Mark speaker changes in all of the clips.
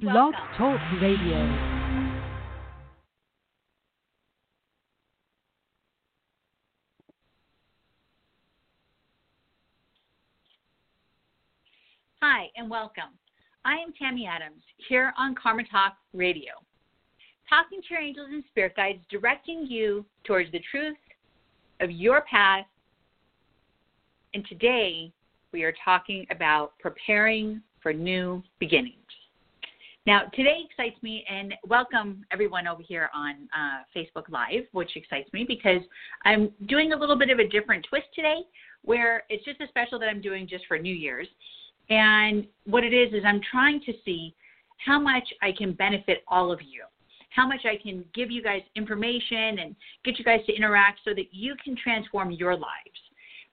Speaker 1: Blog. Talk Radio.
Speaker 2: Hi, and welcome. I am Tammy Adams here on Karma Talk Radio, talking to your angels and spirit guides, directing you towards the truth of your path. And today we are talking about preparing for new beginnings. Now, today excites me, and welcome everyone over here on uh, Facebook Live, which excites me because I'm doing a little bit of a different twist today where it's just a special that I'm doing just for New Year's. And what it is, is I'm trying to see how much I can benefit all of you, how much I can give you guys information and get you guys to interact so that you can transform your lives.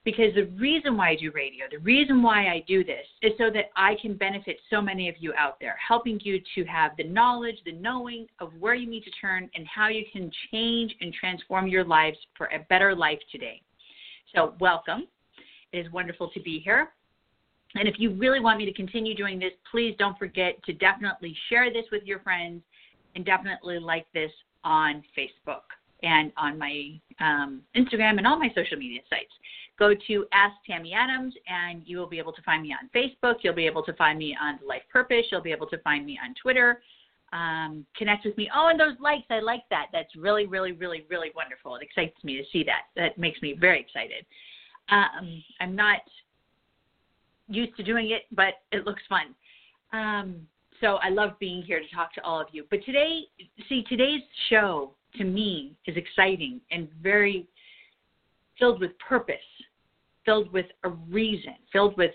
Speaker 2: Because the reason why I do radio, the reason why I do this is so that I can benefit so many of you out there, helping you to have the knowledge, the knowing of where you need to turn and how you can change and transform your lives for a better life today. So, welcome. It is wonderful to be here. And if you really want me to continue doing this, please don't forget to definitely share this with your friends and definitely like this on Facebook and on my um, Instagram and all my social media sites. Go to Ask Tammy Adams and you will be able to find me on Facebook. You'll be able to find me on Life Purpose. You'll be able to find me on Twitter. Um, connect with me. Oh, and those likes, I like that. That's really, really, really, really wonderful. It excites me to see that. That makes me very excited. Um, I'm not used to doing it, but it looks fun. Um, so I love being here to talk to all of you. But today, see, today's show to me is exciting and very filled with purpose, filled with a reason, filled with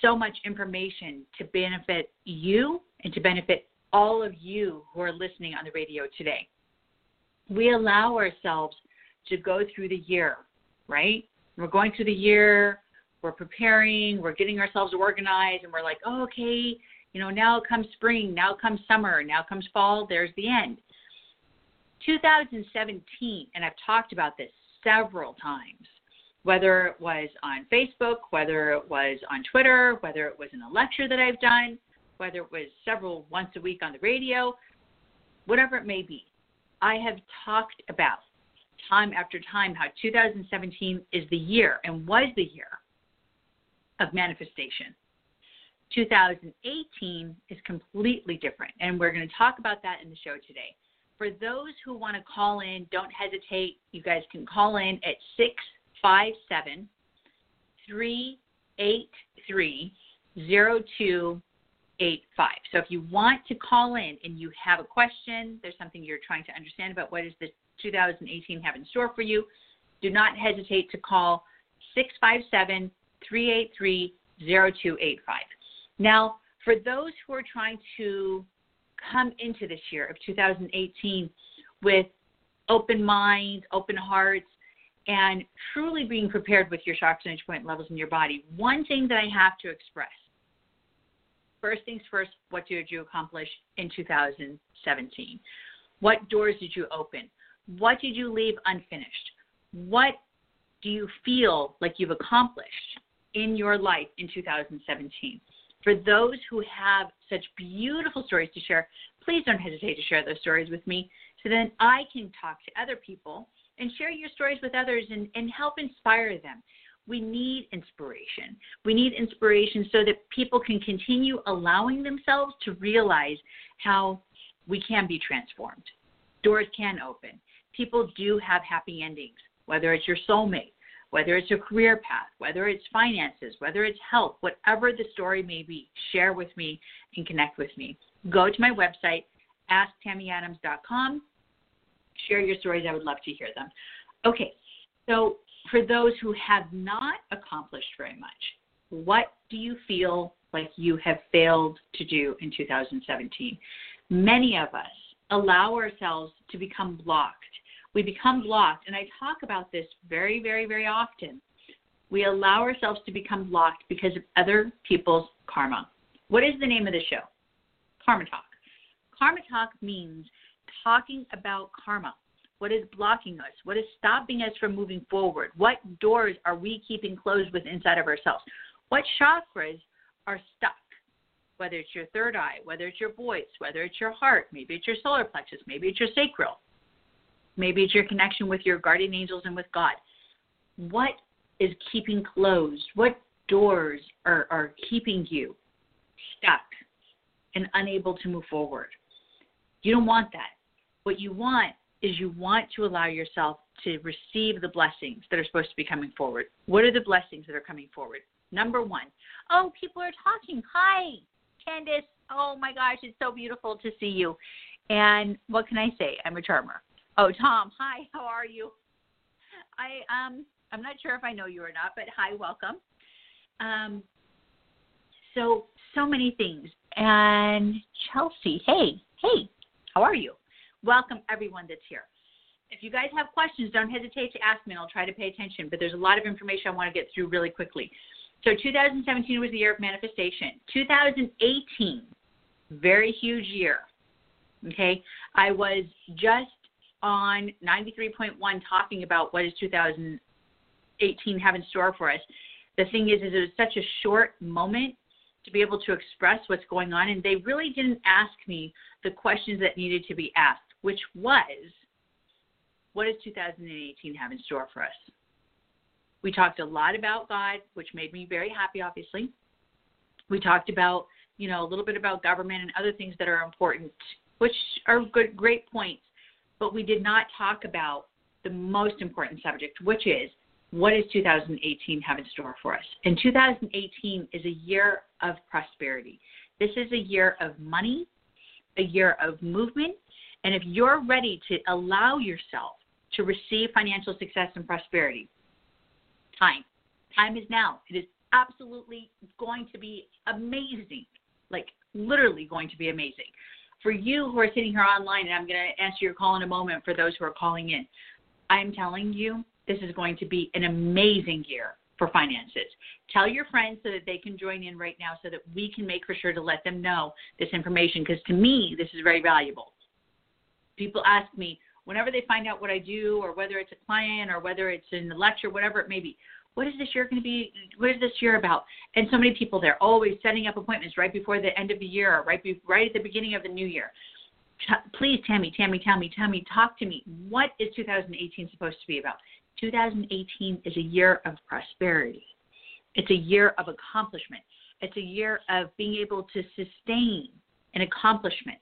Speaker 2: so much information to benefit you and to benefit all of you who are listening on the radio today. We allow ourselves to go through the year, right? We're going through the year, we're preparing, we're getting ourselves organized, and we're like, oh, okay, you know, now comes spring, now comes summer, now comes fall, there's the end. 2017, and I've talked about this several times, whether it was on Facebook, whether it was on Twitter, whether it was in a lecture that I've done, whether it was several once a week on the radio, whatever it may be. I have talked about time after time how 2017 is the year and was the year of manifestation. 2018 is completely different, and we're going to talk about that in the show today. For those who want to call in, don't hesitate. You guys can call in at 657 383 0285. So if you want to call in and you have a question, there's something you're trying to understand about what does the 2018 have in store for you, do not hesitate to call 657 383 0285. Now, for those who are trying to come into this year of 2018 with open minds, open hearts, and truly being prepared with your chakras and point levels in your body, one thing that I have to express first things first, what did you accomplish in 2017? What doors did you open? What did you leave unfinished? What do you feel like you've accomplished in your life in 2017? For those who have such beautiful stories to share, please don't hesitate to share those stories with me so then I can talk to other people and share your stories with others and, and help inspire them. We need inspiration. We need inspiration so that people can continue allowing themselves to realize how we can be transformed. Doors can open. People do have happy endings, whether it's your soulmate, whether it's a career path, whether it's finances, whether it's health, whatever the story may be, share with me and connect with me. Go to my website, asktammyadams.com. Share your stories. I would love to hear them. Okay, so for those who have not accomplished very much, what do you feel like you have failed to do in 2017? Many of us allow ourselves to become blocked. We become blocked, and I talk about this very, very, very often. We allow ourselves to become blocked because of other people's karma. What is the name of the show? Karma Talk. Karma Talk means talking about karma. What is blocking us? What is stopping us from moving forward? What doors are we keeping closed with inside of ourselves? What chakras are stuck? whether it's your third eye, whether it's your voice, whether it's your heart, maybe it's your solar plexus, maybe it's your sacral, maybe it's your connection with your guardian angels and with God. What is keeping closed? What doors are, are keeping you stuck and unable to move forward? You don't want that. What you want is you want to allow yourself to receive the blessings that are supposed to be coming forward. What are the blessings that are coming forward? Number one, oh, people are talking. Hi, Candace. Oh my gosh, it's so beautiful to see you. And what can I say? I'm a charmer. Oh, Tom. Hi, how are you? I um I'm not sure if I know you or not, but hi, welcome. Um, so so many things. And Chelsea, hey, hey, how are you? Welcome everyone that's here. If you guys have questions, don't hesitate to ask me, and I'll try to pay attention. But there's a lot of information I want to get through really quickly. So 2017 was the year of manifestation. 2018, very huge year. Okay, I was just on 93.1 talking about what is 2018 have in store for us. The thing is, is it was such a short moment to be able to express what's going on, and they really didn't ask me the questions that needed to be asked, which was, what does 2018 have in store for us? We talked a lot about God, which made me very happy, obviously. We talked about, you know, a little bit about government and other things that are important, which are good, great points. But we did not talk about the most important subject, which is what does 2018 have in store for us? And 2018 is a year of prosperity. This is a year of money, a year of movement. And if you're ready to allow yourself to receive financial success and prosperity, time. Time is now. It is absolutely going to be amazing. Like literally going to be amazing. For you who are sitting here online, and I'm going to answer your call in a moment for those who are calling in, I'm telling you, this is going to be an amazing year for finances. Tell your friends so that they can join in right now so that we can make for sure to let them know this information because to me, this is very valuable. People ask me, whenever they find out what I do, or whether it's a client, or whether it's in the lecture, whatever it may be, what is this year going to be? What is this year about? And so many people, they're always setting up appointments right before the end of the year, or right, be, right at the beginning of the new year. Please, Tammy, Tammy, tell me, tell me, talk to me. What is 2018 supposed to be about? 2018 is a year of prosperity. It's a year of accomplishment. It's a year of being able to sustain an accomplishment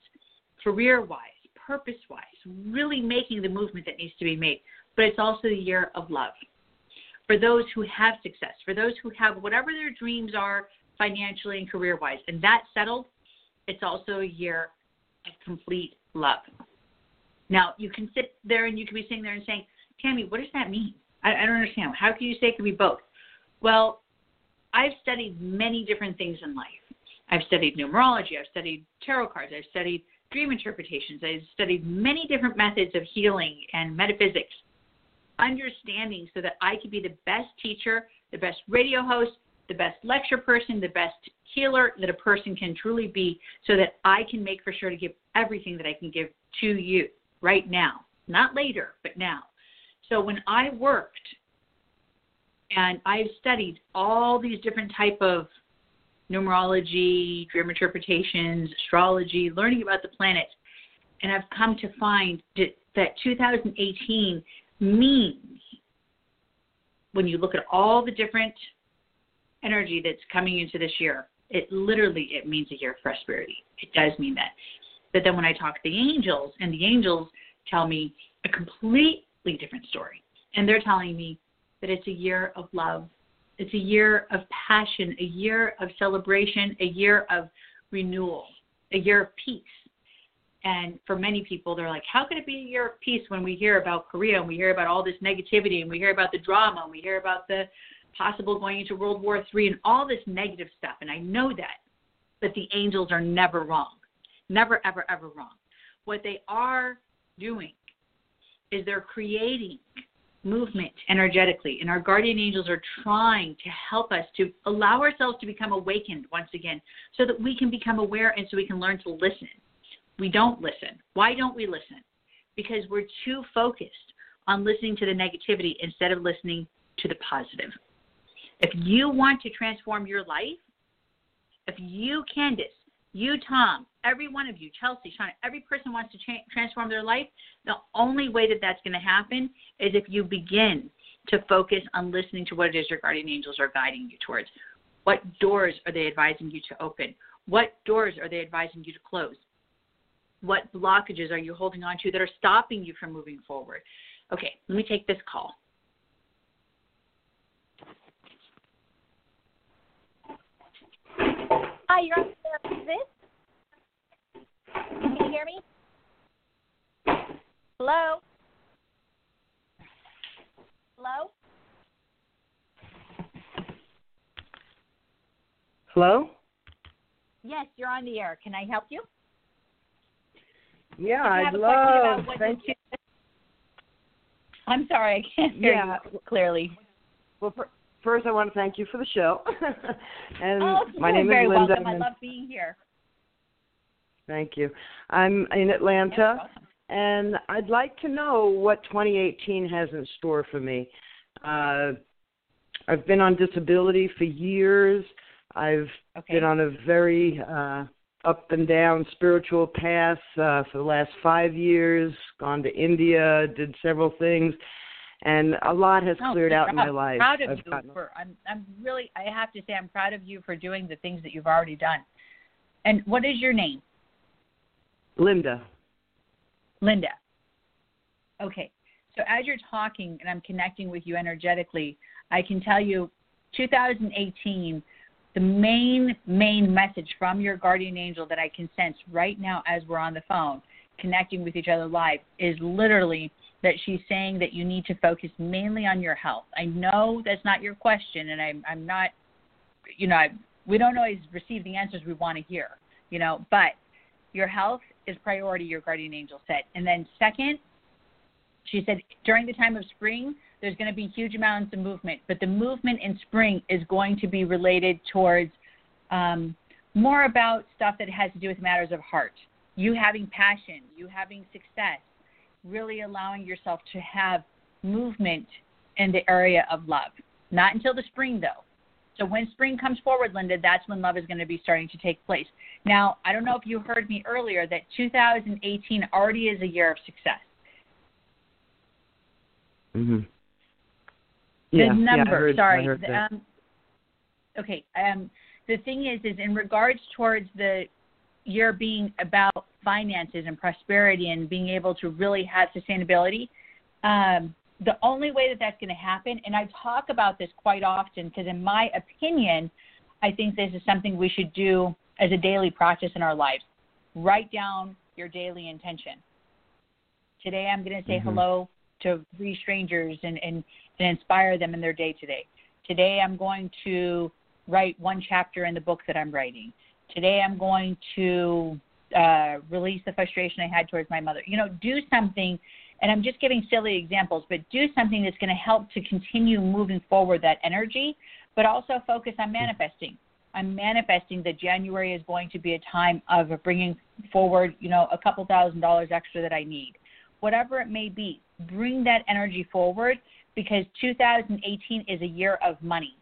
Speaker 2: career wise, purpose wise, really making the movement that needs to be made. But it's also the year of love. For those who have success, for those who have whatever their dreams are financially and career wise, and that settled, it's also a year of complete love. Now, you can sit there and you can be sitting there and saying, Tammy, what does that mean? I, I don't understand. How can you say it can be both? Well, I've studied many different things in life. I've studied numerology, I've studied tarot cards, I've studied dream interpretations. I've studied many different methods of healing and metaphysics, understanding so that I could be the best teacher, the best radio host, the best lecture person, the best healer that a person can truly be, so that I can make for sure to give everything that I can give to you right now, not later, but now. So when I worked and I've studied all these different type of numerology, dream interpretations, astrology, learning about the planets. And I've come to find that 2018 means, when you look at all the different energy that's coming into this year, it literally it means a year of prosperity. It does mean that. But then when I talk to the angels, and the angels tell me a completely different story, and they're telling me that it's a year of love it's a year of passion, a year of celebration, a year of renewal, a year of peace. And for many people, they're like, how could it be a year of peace when we hear about Korea and we hear about all this negativity and we hear about the drama and we hear about the possible going into World War III and all this negative stuff? And I know that, but the angels are never wrong. Never, ever, ever wrong. What they are doing is they're creating movement energetically. And our guardian angels are trying to help us to allow ourselves to become awakened once again so that we can become aware and so we can learn to listen. We don't listen. Why don't we listen? Because we're too focused on listening to the negativity instead of listening to the positive. If you want to transform your life, if you, Candace, You, Tom, every one of you, Chelsea, Shauna, every person wants to transform their life. The only way that that's going to happen is if you begin to focus on listening to what it is your guardian angels are guiding you towards. What doors are they advising you to open? What doors are they advising you to close? What blockages are you holding on to that are stopping you from moving forward? Okay, let me take this call.
Speaker 1: Hi, you're on this. Can you hear me? Hello? Hello?
Speaker 3: Hello?
Speaker 1: Yes, you're on the air. Can I help you?
Speaker 3: Yeah,
Speaker 1: I
Speaker 3: I'd
Speaker 1: have a question
Speaker 3: love. Thank
Speaker 1: you I'm sorry, I can't hear
Speaker 3: Yeah.
Speaker 1: you clearly.
Speaker 3: Well, fir- first I want to thank you for the show. and
Speaker 1: oh,
Speaker 3: my name
Speaker 1: very
Speaker 3: is Linda.
Speaker 1: welcome. I love being here.
Speaker 3: Thank you. I'm in Atlanta, and I'd like to know what 2018 has in store for me. Uh, I've been on disability for years. I've
Speaker 1: Okay.
Speaker 3: been on a very uh, up and down spiritual path uh, for the last five years. Gone to India, did several things, and a lot has
Speaker 2: No,
Speaker 3: cleared out in my life.
Speaker 2: Proud of
Speaker 3: I've
Speaker 2: you
Speaker 3: gotten-
Speaker 2: for I'm I'm really I have to say I'm proud of you for doing the things that you've already done. And what is your name?
Speaker 3: Linda.
Speaker 2: Linda. Okay. So as you're talking and I'm connecting with you energetically, I can tell you 2018 the main main message from your guardian angel that I can sense right now as we're on the phone connecting with each other live is literally that she's saying that you need to focus mainly on your health. I know that's not your question and I'm I'm not you know, I, we don't always receive the answers we want to hear, you know, but your health is priority, your guardian angel said. And then second, she said during the time of spring, there's going to be huge amounts of movement, but the movement in spring is going to be related towards um, more about stuff that has to do with matters of heart. You having passion, you having success, really allowing yourself to have movement in the area of love. Not until the spring, though. So when spring comes forward, Linda, that's when love is going to be starting to take place. Now, I don't know if you heard me earlier that 2018 already is a year of success.
Speaker 3: Mhm.
Speaker 2: The
Speaker 3: Yeah, yeah,
Speaker 2: number,
Speaker 3: heard-
Speaker 2: sorry. the, um, okay. Um, the thing is, is in regards towards the year being about finances and prosperity and being able to really have sustainability. Um, the only way that that's going to happen, and I talk about this quite often because, in my opinion, I think this is something we should do as a daily practice in our lives. Write down your daily intention. Today, I'm going to say
Speaker 3: Mhm.
Speaker 2: hello to three strangers and, and, and inspire them in their day to day. Today, I'm going to write one chapter in the book that I'm writing. Today, I'm going to uh, release the frustration I had towards my mother. You know, do something, and I'm just giving silly examples, but do something that's going to help to continue moving forward that energy, but also focus on manifesting. I'm manifesting that January is going to be a time of bringing forward, you know, a couple thousand dollars extra that I need. Whatever it may be, bring that energy forward because 2018 is a year of money.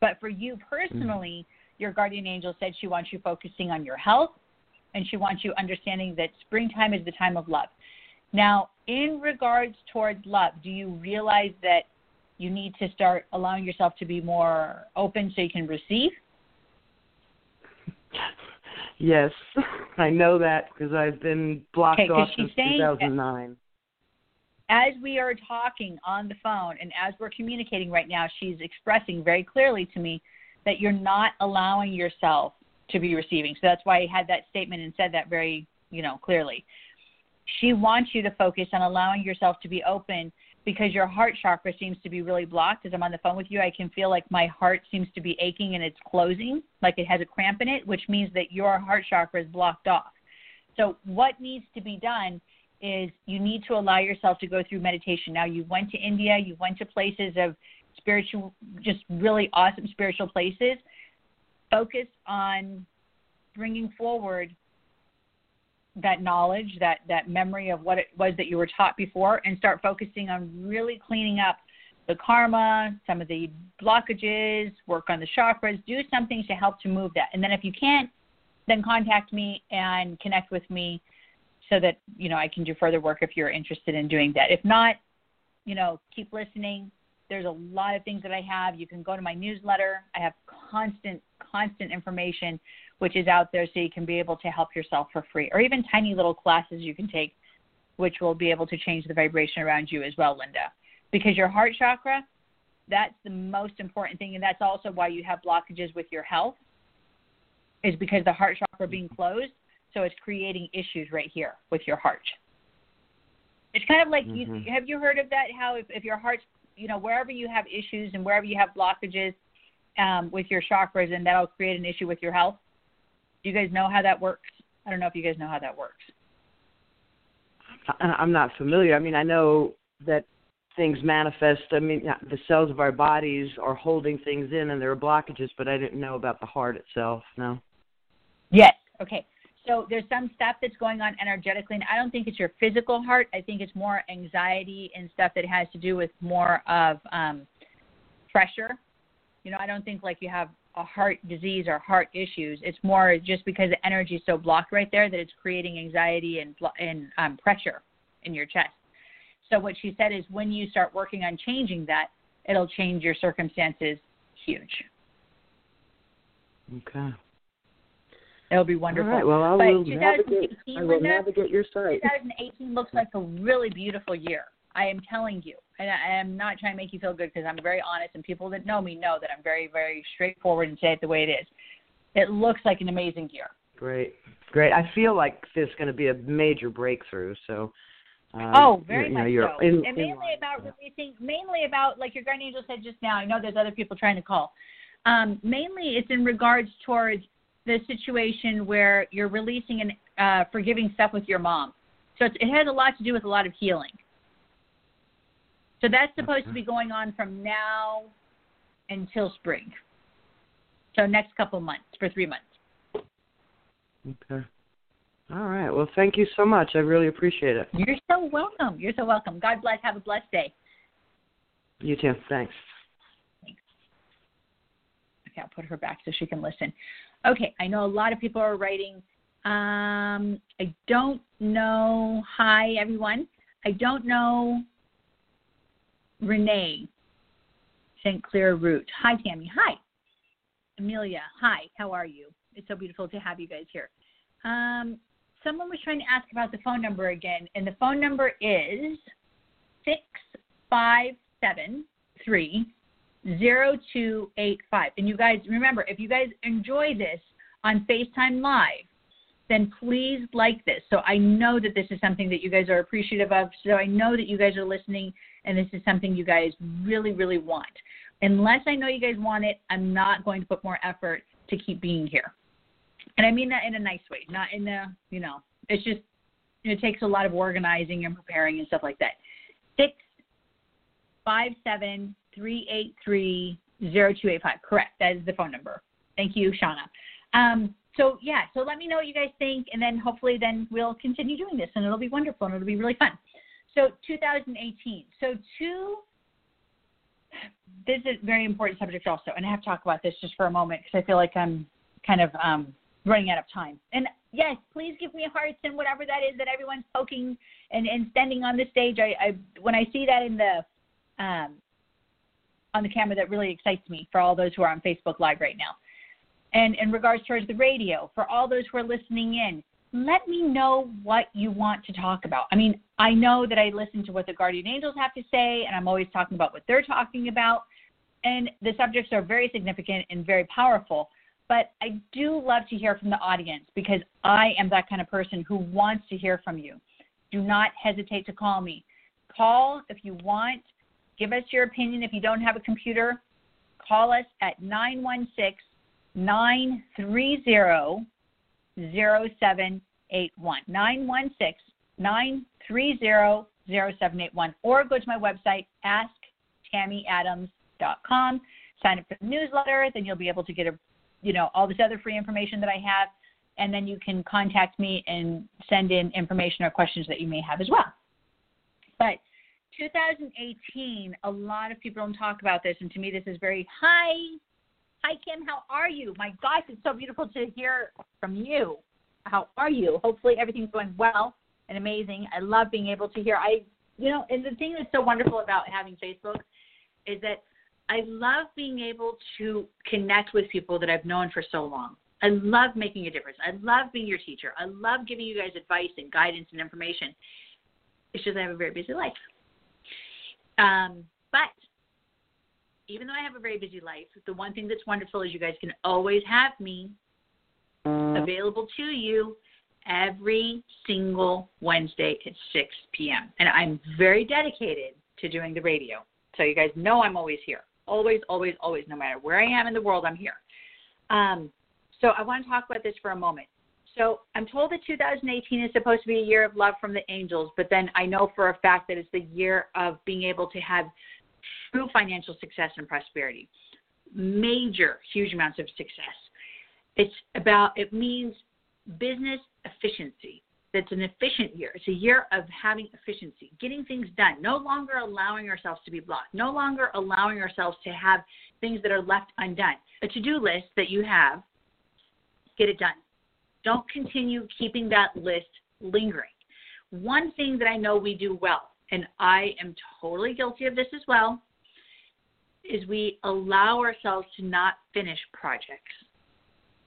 Speaker 2: But for you personally, mm. your guardian angel said she wants you focusing on your health and she wants you understanding that springtime is the time of love. Now, in regards towards love, do you realize that you need to start allowing yourself to be more open so you can receive?
Speaker 3: Yes, I know that because I've been blocked
Speaker 2: Okay,
Speaker 3: off since
Speaker 2: saying-
Speaker 3: 2009.
Speaker 2: As we are talking on the phone and as we're communicating right now, she's expressing very clearly to me that you're not allowing yourself to be receiving. So that's why I had that statement and said that very, you know, clearly. She wants you to focus on allowing yourself to be open because your heart chakra seems to be really blocked. As I'm on the phone with you, I can feel like my heart seems to be aching and it's closing, like it has a cramp in it, which means that your heart chakra is blocked off. So, what needs to be done is you need to allow yourself to go through meditation. Now, you went to India, you went to places of spiritual, just really awesome spiritual places. Focus on bringing forward that knowledge, that that memory of what it was that you were taught before, and start focusing on really cleaning up the karma, some of the blockages, work on the chakras, do something to help to move that. And then if you can't then contact me and connect with me so that you know I can do further work if you're interested in doing that. If not, you know, keep listening. There's a lot of things that I have. You can go to my newsletter. I have constant, constant information which is out there so you can be able to help yourself for free, or even tiny little classes you can take, which will be able to change the vibration around you as well, Linda. Because your heart chakra, that's the most important thing, and that's also why you have blockages with your health, is because the heart chakra being closed, so it's creating issues right here with your heart. It's kind of like mm-hmm. you have you heard of that? How if, if your heart's you know wherever you have issues and wherever you have blockages um, with your chakras, and that'll create an issue with your health. Do you guys know how that works? I don't know if you guys know how that works.
Speaker 3: I'm not familiar. I mean, I know that things manifest. I mean, the cells of our bodies are holding things in, and there are blockages. But I didn't know about the heart itself. No.
Speaker 2: Yes. Okay. So there's some stuff that's going on energetically, and I don't think it's your physical heart. I think it's more anxiety and stuff that has to do with more of um, pressure. You know, I don't think like you have a heart disease or heart issues. It's more just because the energy is so blocked right there that it's creating anxiety and and um, pressure in your chest. So what she said is when you start working on changing that, it'll change your circumstances huge.
Speaker 3: Okay.
Speaker 2: It'll be wonderful.
Speaker 3: All right. Well, I will, navigate, I will navigate your site.
Speaker 2: 2018 looks like a really beautiful year. I am telling you, and I am not trying to make you feel good because I'm very honest, and people that know me know that I'm very, very straightforward and say it the way it is. It looks like an amazing year.
Speaker 3: Great, great. I feel like this is going to be a major breakthrough. So. Um,
Speaker 2: oh, very
Speaker 3: you
Speaker 2: much
Speaker 3: know,
Speaker 2: so.
Speaker 3: In,
Speaker 2: and mainly
Speaker 3: in,
Speaker 2: about releasing, mainly about like your guardian angel said just now. I know there's other people trying to call. Um, mainly, it's in regards towards the situation where you're releasing and uh, forgiving stuff with your mom. So it has a lot to do with a lot of healing. So that's supposed to be going on from now until spring. So next couple months for three months.
Speaker 3: Okay. All right. Well, thank you so much. I really appreciate it.
Speaker 2: You're so welcome. You're so welcome. God bless. Have a blessed day.
Speaker 3: You too. Thanks.
Speaker 2: Thanks. Okay, I'll put her back so she can listen. Okay, I know a lot of people are writing. Um, I don't know. Hi, everyone. I don't know. Renee, St. Clair Root. Hi, Tammy. Hi. Amelia. Hi. How are you? It's so beautiful to have you guys here. Um, someone was trying to ask about the phone number again, and the phone number is six five seven three 0285. And you guys, remember, if you guys enjoy this on FaceTime Live, then please like this. So I know that this is something that you guys are appreciative of. So I know that you guys are listening and this is something you guys really, really want. Unless I know you guys want it, I'm not going to put more effort to keep being here. And I mean that in a nice way, not in the, you know, it's just, it takes a lot of organizing and preparing and stuff like that. Six five seven 383 0285. Correct. That is the phone number. Thank you, Shauna. Um, so yeah, so let me know what you guys think, and then hopefully then we'll continue doing this, and it'll be wonderful, and it'll be really fun. So 2018. So two. This is a very important subject also, and I have to talk about this just for a moment because I feel like I'm kind of um, running out of time. And yes, please give me hearts and whatever that is that everyone's poking and, and standing on the stage. I, I when I see that in the um, on the camera that really excites me for all those who are on Facebook Live right now. And in regards towards the radio, for all those who are listening in, let me know what you want to talk about. I mean, I know that I listen to what the guardian angels have to say, and I'm always talking about what they're talking about. And the subjects are very significant and very powerful. But I do love to hear from the audience because I am that kind of person who wants to hear from you. Do not hesitate to call me. Call if you want. Give us your opinion. If you don't have a computer, call us at 916 930 0781. 916 930 0781. Or go to my website, asktammyadams.com. Sign up for the newsletter, then you'll be able to get a, you know, all this other free information that I have, and then you can contact me and send in information or questions that you may have as well. But 2018, a lot of people don't talk about this, and to me, this is very hi, Hi, Kim. How are you? My gosh, it's so beautiful to hear from you. How are you? Hopefully, everything's going well and amazing. I love being able to hear. I, you know, and the thing that's so wonderful about having Facebook is that I love being able to connect with people that I've known for so long. I love making a difference. I love being your teacher. I love giving you guys advice and guidance and information. It's just I have a very busy life. Um, but even though I have a very busy life, the one thing that's wonderful is you guys can always have me available to you every single Wednesday at 6 p.m. And I'm very dedicated to doing the radio. So you guys know I'm always here. Always, always, always, no matter where I am in the world, I'm here. Um, so I want to talk about this for a moment. So I'm told that 2018 is supposed to be a year of love from the angels, but then I know for a fact that it's the year of being able to have true financial success and prosperity, major, huge amounts of success. It's about, it means business efficiency. That's an efficient year. It's a year of having efficiency, getting things done, no longer allowing ourselves to be blocked, no longer allowing ourselves to have things that are left undone. A to do list that you have, get it done. Don't continue keeping that list lingering. One thing that I know we do well, and I am totally guilty of this as well, is we allow ourselves to not finish projects,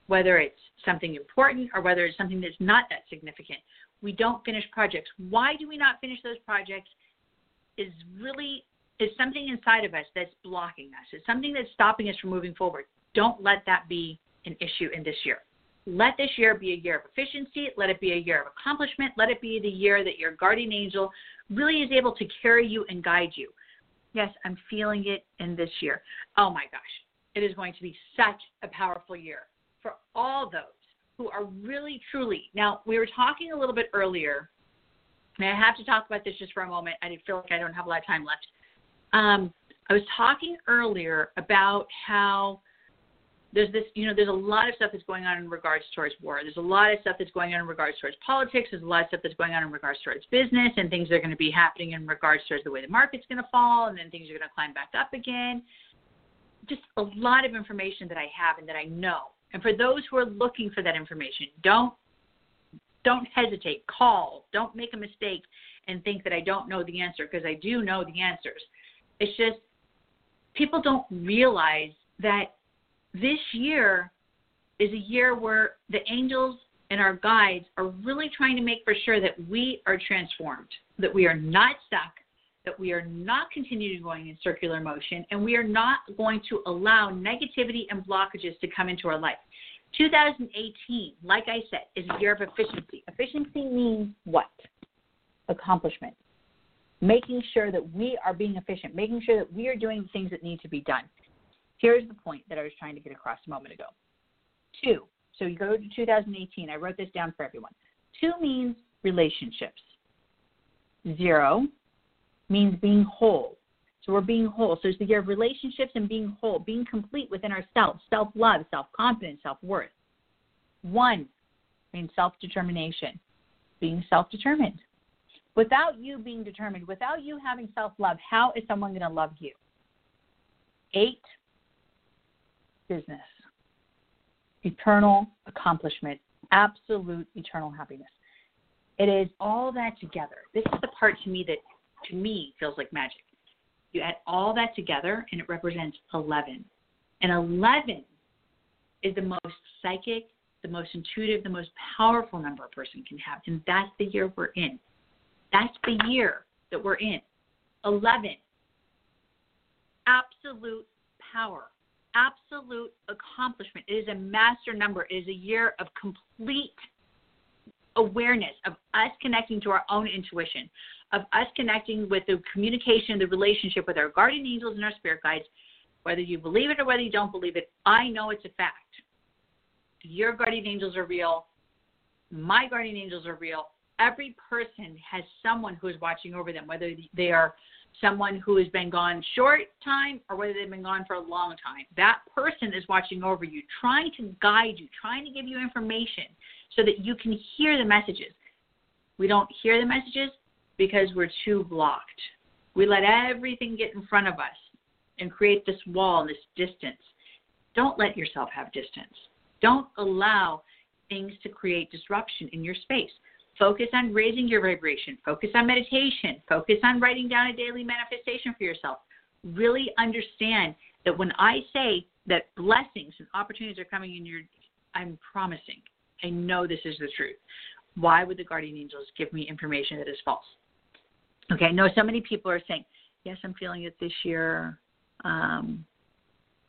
Speaker 2: whether it's something important or whether it's something that's not that significant. We don't finish projects. Why do we not finish those projects? Is really is something inside of us that's blocking us. It's something that's stopping us from moving forward. Don't let that be an issue in this year. Let this year be a year of efficiency. Let it be a year of accomplishment. Let it be the year that your guardian angel really is able to carry you and guide you. Yes, I'm feeling it in this year. Oh my gosh, it is going to be such a powerful year for all those who are really, truly. Now, we were talking a little bit earlier, and I have to talk about this just for a moment. I feel like I don't have a lot of time left. Um, I was talking earlier about how there's this, you know, there's a lot of stuff that's going on in regards towards war. There's a lot of stuff that's going on in regards towards politics. There's a lot of stuff that's going on in regards towards business and things that are going to be happening in regards towards the way the market's going to fall and then things are going to climb back up again. Just a lot of information that I have and that I know. And for those who are looking for that information, don't don't hesitate. Call. Don't make a mistake and think that I don't know the answer because I do know the answers. It's just people don't realize that this year is a year where the angels and our guides are really trying to make for sure that we are transformed, that we are not stuck, that we are not continuing going in circular motion, and we are not going to allow negativity and blockages to come into our life. 2018, like I said, is a year of efficiency. Efficiency means what? Accomplishment. Making sure that we are being efficient, making sure that we are doing the things that need to be done. Here's the point that I was trying to get across a moment ago. Two. So you go to 2018. I wrote this down for everyone. Two means relationships. Zero means being whole. So we're being whole. So it's the year of relationships and being whole, being complete within ourselves, self love, self confidence, self worth. One means self determination, being self determined. Without you being determined, without you having self love, how is someone going to love you? Eight business, eternal accomplishment, absolute eternal happiness. It is all that together. This is the part to me that to me feels like magic. You add all that together and it represents 11. And 11 is the most psychic, the most intuitive, the most powerful number a person can have. And that's the year we're in. That's the year that we're in. 11. Absolute power absolute accomplishment. It is a master number. It is a year of complete awareness of us connecting to our own intuition, of us connecting with the communication, the relationship with our guardian angels and our spirit guides. Whether you believe it or whether you don't believe it, I know it's a fact. Your guardian angels are real. My guardian angels are real. Every person has someone who is watching over them, whether they are someone who has been gone short time or whether they've been gone for a long time. That person is watching over you, trying to guide you, trying to give you information so that you can hear the messages. We don't hear the messages because we're too blocked. We let everything get in front of us and create this wall and this distance. Don't let yourself have distance. Don't allow things to create disruption in your space. Focus on raising your vibration. Focus on meditation. Focus on writing down a daily manifestation for yourself. Really understand that when I say that blessings and opportunities are coming in your, I'm promising. I know this is the truth. Why would the guardian angels give me information that is false? Okay, I know so many people are saying, yes, I'm feeling it this year. Um,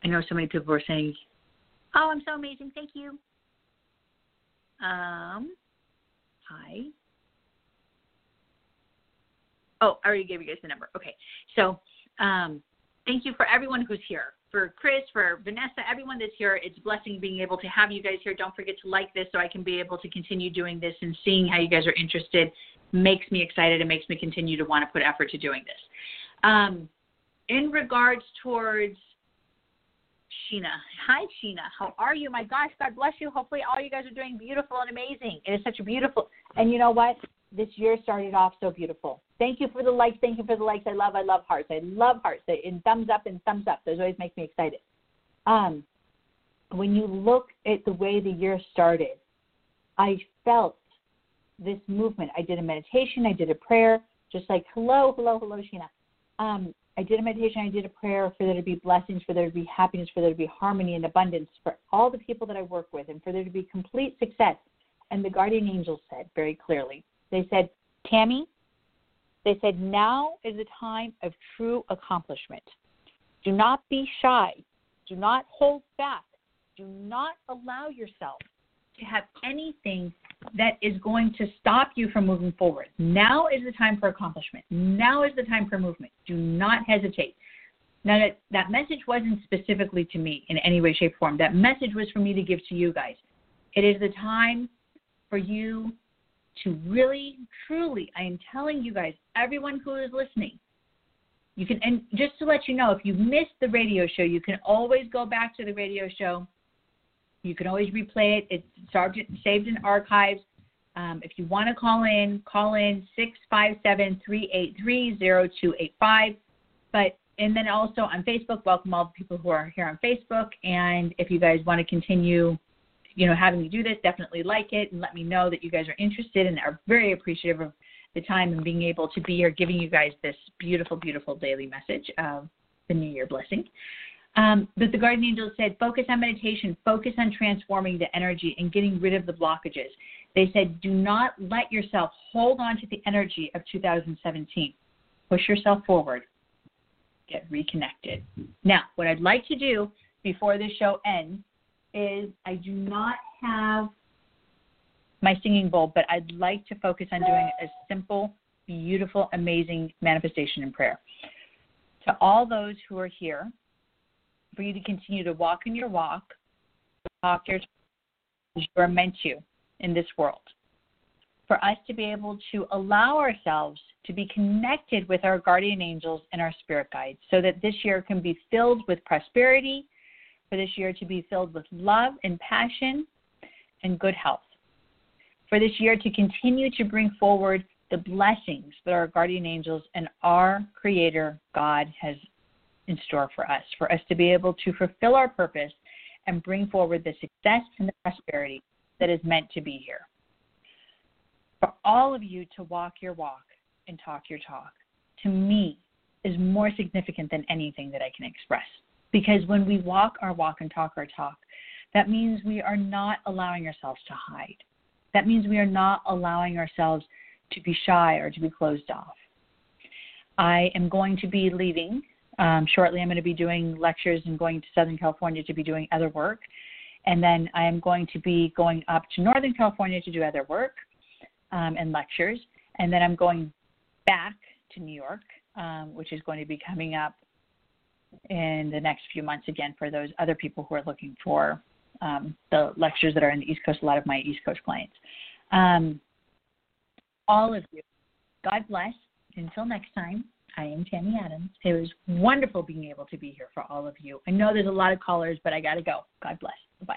Speaker 2: I know so many people are saying, oh, I'm so amazing. Thank you. Um, hi. Oh, I already gave you guys the number. Okay. So um, thank you for everyone who's here. For Chris, for Vanessa, everyone that's here, it's a blessing being able to have you guys here. Don't forget to like this so I can be able to continue doing this and seeing how you guys are interested makes me excited and makes me continue to want to put effort to doing this. Um, in regards towards Sheena. Hi, Sheena. How are you? My gosh, God bless you. Hopefully, all you guys are doing beautiful and amazing. It is such a beautiful, and you know what? This year started off so beautiful. Thank you for the likes. Thank you for the likes. I love, I love hearts. I love hearts. In thumbs up and thumbs up. Those always make me excited. Um, when you look at the way the year started, I felt this movement. I did a meditation. I did a prayer, just like hello, hello, hello, Sheena. Um, I did a meditation, I did a prayer for there to be blessings, for there to be happiness, for there to be harmony and abundance for all the people that I work with, and for there to be complete success. And the guardian angels said very clearly, they said, Tammy, they said, now is the time of true accomplishment. Do not be shy. Do not hold back. Do not allow yourself to have anything that is going to stop you from moving forward. Now is the time for accomplishment. Now is the time for movement. Do not hesitate. Now, that, that message wasn't specifically to me in any way, shape, form. That message was for me to give to you guys. It is the time for you to really, truly, I am telling you guys, everyone who is listening, you can, and just to let you know, if you missed the radio show, you can always go back to the radio show you can always replay it. It's saved in archives. Um, if you want to call in, call in 657 383 0285. But and then also on Facebook, welcome all the people who are here on Facebook. And if you guys want to continue, you know, having me do this, definitely like it and let me know that you guys are interested and are very appreciative of the time and being able to be here, giving you guys this beautiful, beautiful daily message of the New Year blessing. Um, but the guardian angel said, focus on meditation, focus on transforming the energy and getting rid of the blockages. They said, do not let yourself hold on to the energy of 2017. Push yourself forward, get reconnected. Now, what I'd like to do before the show ends is I do not have my singing bowl, but I'd like to focus on doing a simple, beautiful, amazing manifestation and prayer. To all those who are here, for you to continue to walk in your walk, talk your you are meant to in this world. For us to be able to allow ourselves to be connected with our guardian angels and our spirit guides so that this year can be filled with prosperity, for this year to be filled with love and passion and good health. For this year to continue to bring forward the blessings that our guardian angels and our Creator God has in store for us, for us to be able to fulfill our purpose and bring forward the success and the prosperity that is meant to be here. For all of you to walk your walk and talk your talk, to me, is more significant than anything that I can express. Because when we walk our walk and talk our talk, that means we are not allowing ourselves to hide. That means we are not allowing ourselves to be shy or to be closed off. I am going to be leaving um, shortly, I'm going to be doing lectures and going to Southern California to be doing other work. And then I am going to be going up to Northern California to do other work um, and lectures. And then I'm going back to New York, um, which is going to be coming up in the next few months again for those other people who are looking for um, the lectures that are in the East Coast, a lot of my East Coast clients. Um, all of you, God bless. Until next time. I am Tammy Adams. It was wonderful being able to be here for all of you. I know there's a lot of callers, but I got to go. God bless. Bye.